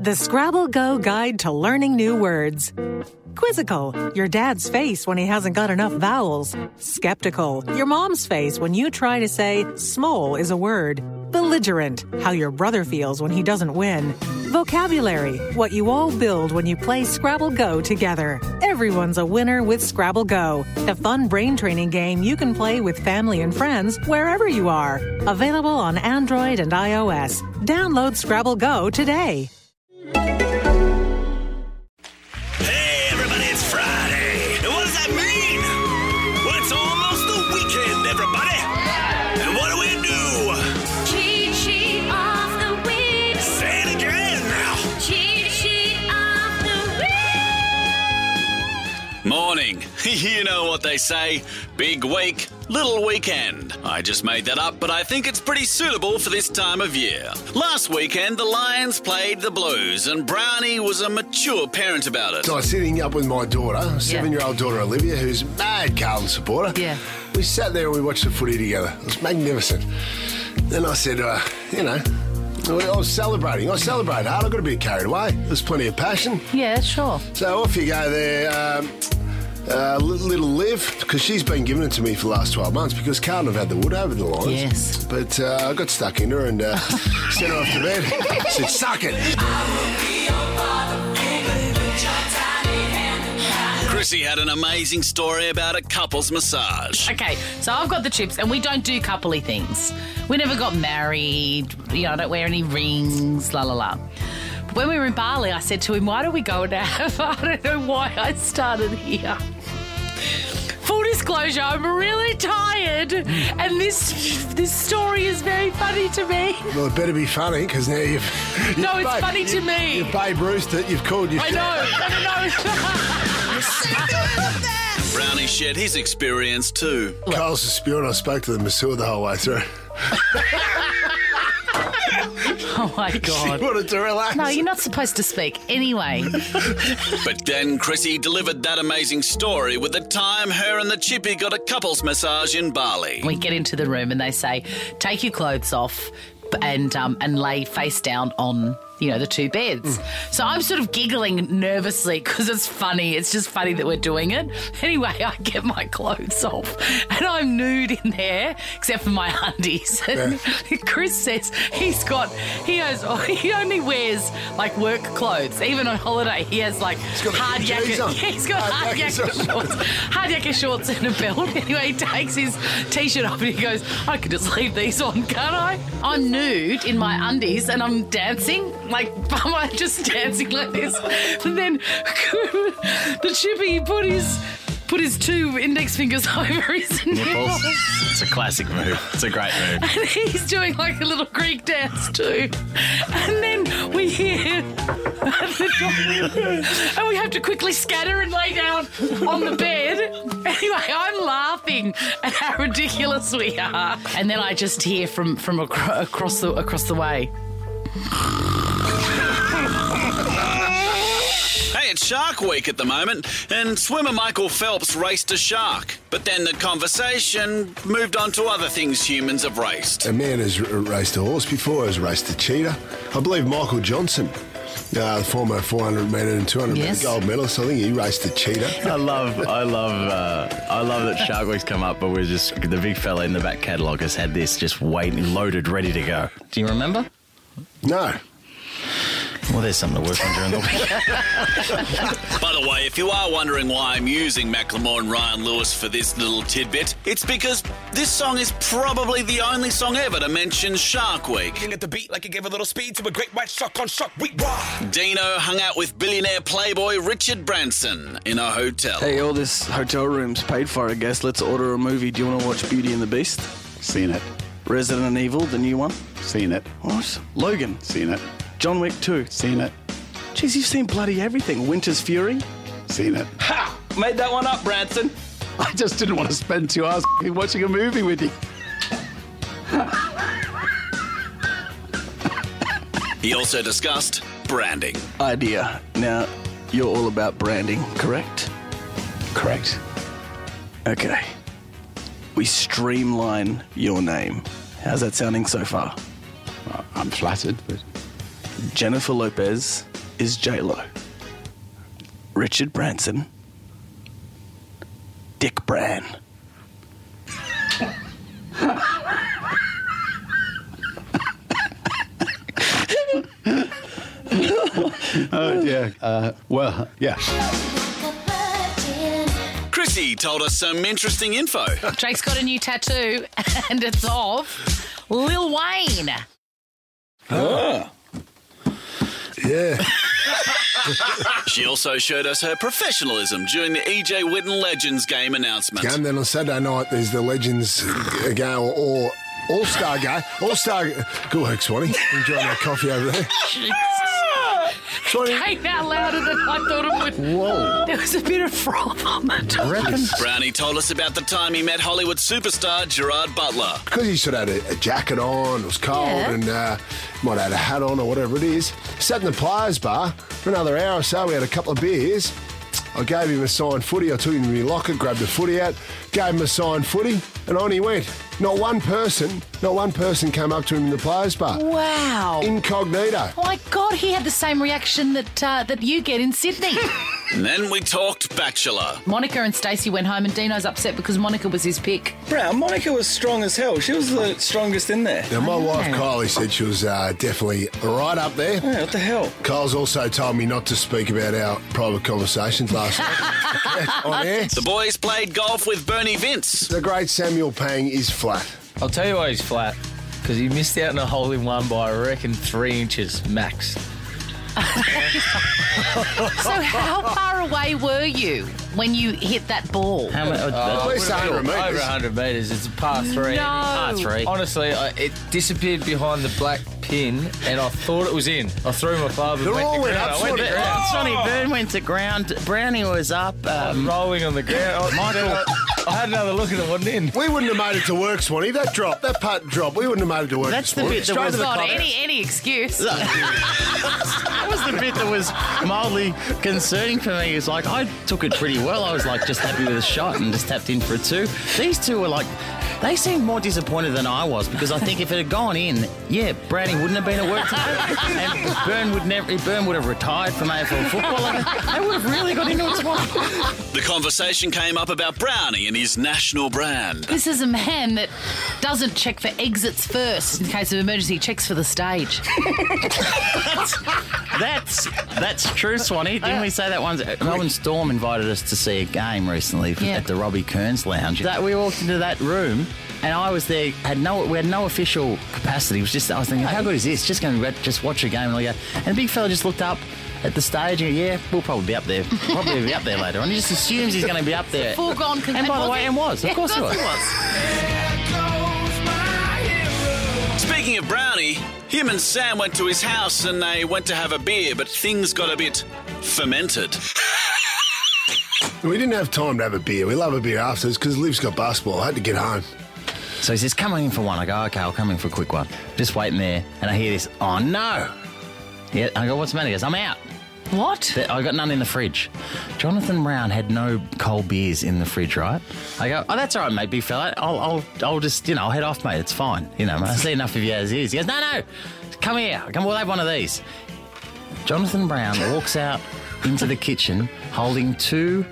The Scrabble Go Guide to Learning New Words. Quizzical, your dad's face when he hasn't got enough vowels. Skeptical, your mom's face when you try to say small is a word. Belligerent, how your brother feels when he doesn't win. Vocabulary, what you all build when you play Scrabble Go together. Everyone's a winner with Scrabble Go, the fun brain training game you can play with family and friends wherever you are. Available on Android and iOS. Download Scrabble Go today. Hey, everybody, it's Friday. And what does that mean? Well, it's almost the weekend, everybody. And what do we do? Cheat sheet of the week. Say it again now. Cheat sheet of the week. Morning. you know what they say big week, little weekend. I just made that up, but I think it's pretty suitable for this time of year. Last weekend, the Lions played the Blues, and Brownie was a mature parent about it. So I was sitting up with my daughter, seven year old daughter Olivia, who's a mad Carlton supporter. Yeah. We sat there and we watched the footy together. It was magnificent. Then I said, uh, you know, I was celebrating. I celebrated hard. I got a bit carried away. There's plenty of passion. Yeah, sure. So off you go there. Um, uh, little Liv, because she's been giving it to me for the last 12 months because Carlton have had the wood over the Lions. Yes. But uh, I got stuck in her and uh, sent her off to bed. said, suck it. Chrissie had an amazing story about a couple's massage. Okay, so I've got the chips, and we don't do coupley things. We never got married. You know, I don't wear any rings. La la la. But when we were in Bali, I said to him, "Why don't we go now? I don't know why I started here. Full disclosure, I'm really tired, and this this story is very funny to me. Well, it better be funny because now you've. No, you've it's Babe- funny to me. You've Babe Ruth it. You've called you. I know. I know. Brownie shared his experience too. Carl's the spirit. I spoke to the masseur the whole way through. oh my She god. wanted to relax. No, you're not supposed to speak anyway. But then Chrissie delivered that amazing story with the time her and the chippy got a couple's massage in Bali. we get into the room and they say, "Take your clothes off and um, and lay face down on." You know, the two beds. Mm. So I'm sort of giggling nervously because it's funny. It's just funny that we're doing it. Anyway, I get my clothes off and I'm nude in there, except for my undies. And Chris says he's got, he has, he only wears like work clothes. Even on holiday, he has like hard jacket. on. He's got Hard hard jacket shorts, hard jacket shorts and a belt. Anyway, he takes his t-shirt off and he goes, "I could just leave these on, can't I?" I'm nude in my undies and I'm dancing, like I'm just dancing like this. And then the chippy put his put his two index fingers over his nipples. It's a classic move. It's a great move. And he's doing like a little Greek dance too. And then we hear and we have to quickly scatter and lay down on the bed. Anyway, I'm laughing at how ridiculous we are. And then I just hear from from acro- across the across the way. Shark Week at the moment, and swimmer Michael Phelps raced a shark. But then the conversation moved on to other things humans have raced. A man has r- raced a horse before, has raced a cheetah. I believe Michael Johnson, uh, the former 400 metre and 200 Yes. metre gold medalist, I think he raced a cheetah. I love, I love, uh, I love that Shark Week's come up, but we're just the big fella in the back catalogue has had this just waiting, loaded, ready to go. Do you remember? No. Well, there's something to work on during the week. By the way, if you are wondering why I'm using Macklemore and Ryan Lewis for this little tidbit, it's because this song is probably the only song ever to mention Shark Week. Looking at the beat like you gave a little speed to a great white shark on shark week. Rah! Dino hung out with billionaire playboy Richard Branson in a hotel. Hey, all this hotel room's paid for, I guess. Let's order a movie. Do you want to watch Beauty and the Beast? Seen it. Resident Evil, the new one? Seen it. What? Logan? Seen it. John Wick 2? Seen it. Jeez, you've seen bloody everything. Winter's Fury? Seen it. Ha! Made that one up, Branson. I just didn't want to spend two hours watching a movie with you. He also discussed branding. Idea. Now, you're all about branding, correct? Correct. Okay. We streamline your name. How's that sounding so far? Uh, I'm flattered, but Jennifer Lopez is J Lo. Richard Branson. Dick Bran. Oh, yeah. Uh, well, yeah. Chrissie told us some interesting info. Jake's got a new tattoo, and it's of Lil Wayne. Yeah. She also showed us her professionalism during the EJ Whitten Legends game announcement. And then on Saturday night, there's the Legends uh, game or, or All Star game. All Star. Good work, Swanee. Enjoying that coffee over there. Swanee. Came out louder than I thought it would. Whoa. There was a bit of froth on the top. Brownie told us about the time he met Hollywood superstar Gerard Butler. Because he sort of had a, a jacket on, it was cold, Yeah. and uh, might have had a hat on or whatever it is. Sat in the players' bar for another hour or so. We had a couple of beers. I gave him a signed footy. I took him to my locker, grabbed the footy out, gave him a signed footy, and on he went. Not one person, not one person came up to him in the players' bar. Wow. Incognito. Oh my God, he had the same reaction that uh, that you get in Sydney. And then we talked Bachelor. Monica and Stacey went home, and Dino's upset because Monica was his pick. Brown, Monica was strong as hell. She was the strongest in there. Now, my wife. Kylie said she was uh, definitely right up there. Yeah, what the hell? Kyle's also told me not to speak about our private conversations last night on air. The boys played golf with Bernie Vince. The great Samuel Pang is flat. I'll tell you why he's flat. Because he missed out on a hole in one by, I reckon, three inches max. So, how far away were you when you hit that ball? How many? At least 100 metres. Over 100 metres. It's a par three. No. Par three. Honestly, I, it disappeared behind the black pin, and I thought it was in. I threw my club and They went all to went ground. up, went to sort of. ground. Sonny Byrne went to ground. Brownie was up. Um, rolling on the ground. Michael- I, I had another look and it wasn't in. We wouldn't have made it to work, Swanee. That drop, that putt drop, we wouldn't have made it to work. That's the bit that was to the God, any any excuse. that was the bit that was mildly concerning for me. It's like I took it pretty well. I was like just happy with the shot and just tapped in for a two. These two were like. They seemed more disappointed than I was because I think if it had gone in, yeah, Brownie wouldn't have been at work today, and Byrne would never. Byrne would have retired from AFL football. Like, they would have really got into it tomorrow. The conversation came up about Brownie and his national brand. This is a man that doesn't check for exits first in case of emergency. Checks for the stage. That's that's true, Swanee. Didn't we say that once? Melbourne Storm invited us to see a game recently Yeah. at the Robbie Kearns Lounge. That we walked into that room. And I was there. Had no, we had no official capacity. It was just I was thinking, how good is this? Just going to just watch a game uh, and all that. And the big fella just looked up at the stage and yeah, we'll probably be up there. Probably be up there later. And he just assumes he's going to be up there. Foregone And by the way, and was of Yeah, course he was. Speaking of Brownie, him and Sam went to his house and they went to have a beer, but things got a bit fermented. We didn't have time to have a beer. We love a beer afterwards because Liv's got basketball. I had to get home. So he says, come on in for one. I go, okay, I'll come in for a quick one. Just waiting there. And I hear this, oh no. Yeah, I go, what's the matter? He goes, I'm out. What? I got none in the fridge. Jonathan Brown had no cold beers in the fridge, right? I go, oh, that's all right, mate, big fella. I'll, I'll, I'll just, you know, I'll head off, mate. It's fine. You know, I see enough of you as is. He goes, no, no, come here. Come, we'll have one of these. Jonathan Brown walks out into the kitchen holding two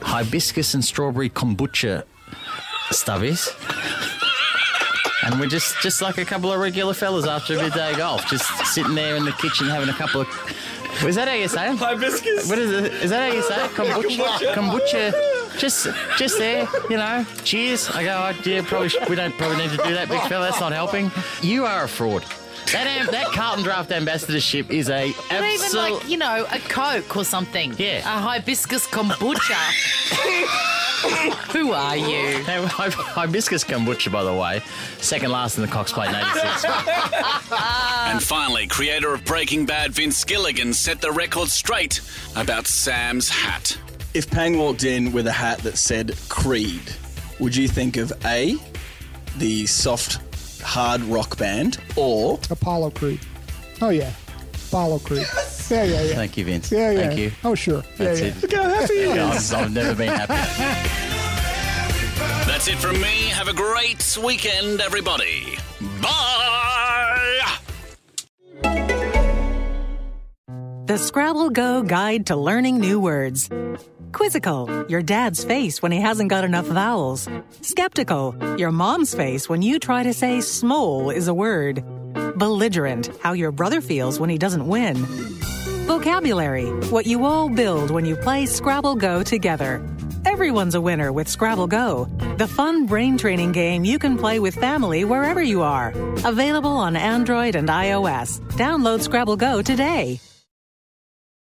hibiscus and strawberry kombucha stubbies. And we're just, just like a couple of regular fellas after a midday golf, just sitting there in the kitchen having a couple of. Is that how you say it? Hibiscus. What is it? Is that how you say it? Kombucha. Kombucha. Just, just there, you know. Cheers. I go. Oh, yeah, probably. sh- We don't probably need to do that, big fella. That's not helping. You are a fraud. That am, that Carlton Draft ambassadorship is a Not even absolute. like, you know, a Coke or something. Yeah. A hibiscus kombucha. Who are you? Hey, hi- hibiscus kombucha, by the way, second last in the Cox Plate in '86. And finally, creator of Breaking Bad Vince Gilligan set the record straight about Sam's hat. If Pang walked in with a hat that said Creed, would you think of A, the soft, hard rock band, or Apollo Creed. Oh yeah, Apollo Creed. Yeah, yeah, yeah. Thank you, Vince. Yeah, yeah. Thank you. Oh sure. That's yeah, it. yeah. Look how happy he Yeah, is. I've, I've never been happy. That's it from me. Have a great weekend, everybody. Bye! The Scrabble Go Guide to Learning New Words. Quizzical, your dad's face when he hasn't got enough vowels. Skeptical, your mom's face when you try to say small is a word. Belligerent, how your brother feels when he doesn't win. Vocabulary, what you all build when you play Scrabble Go together. Everyone's a winner with Scrabble Go, the fun brain training game you can play with family wherever you are. Available on Android and iOS. Download Scrabble Go today.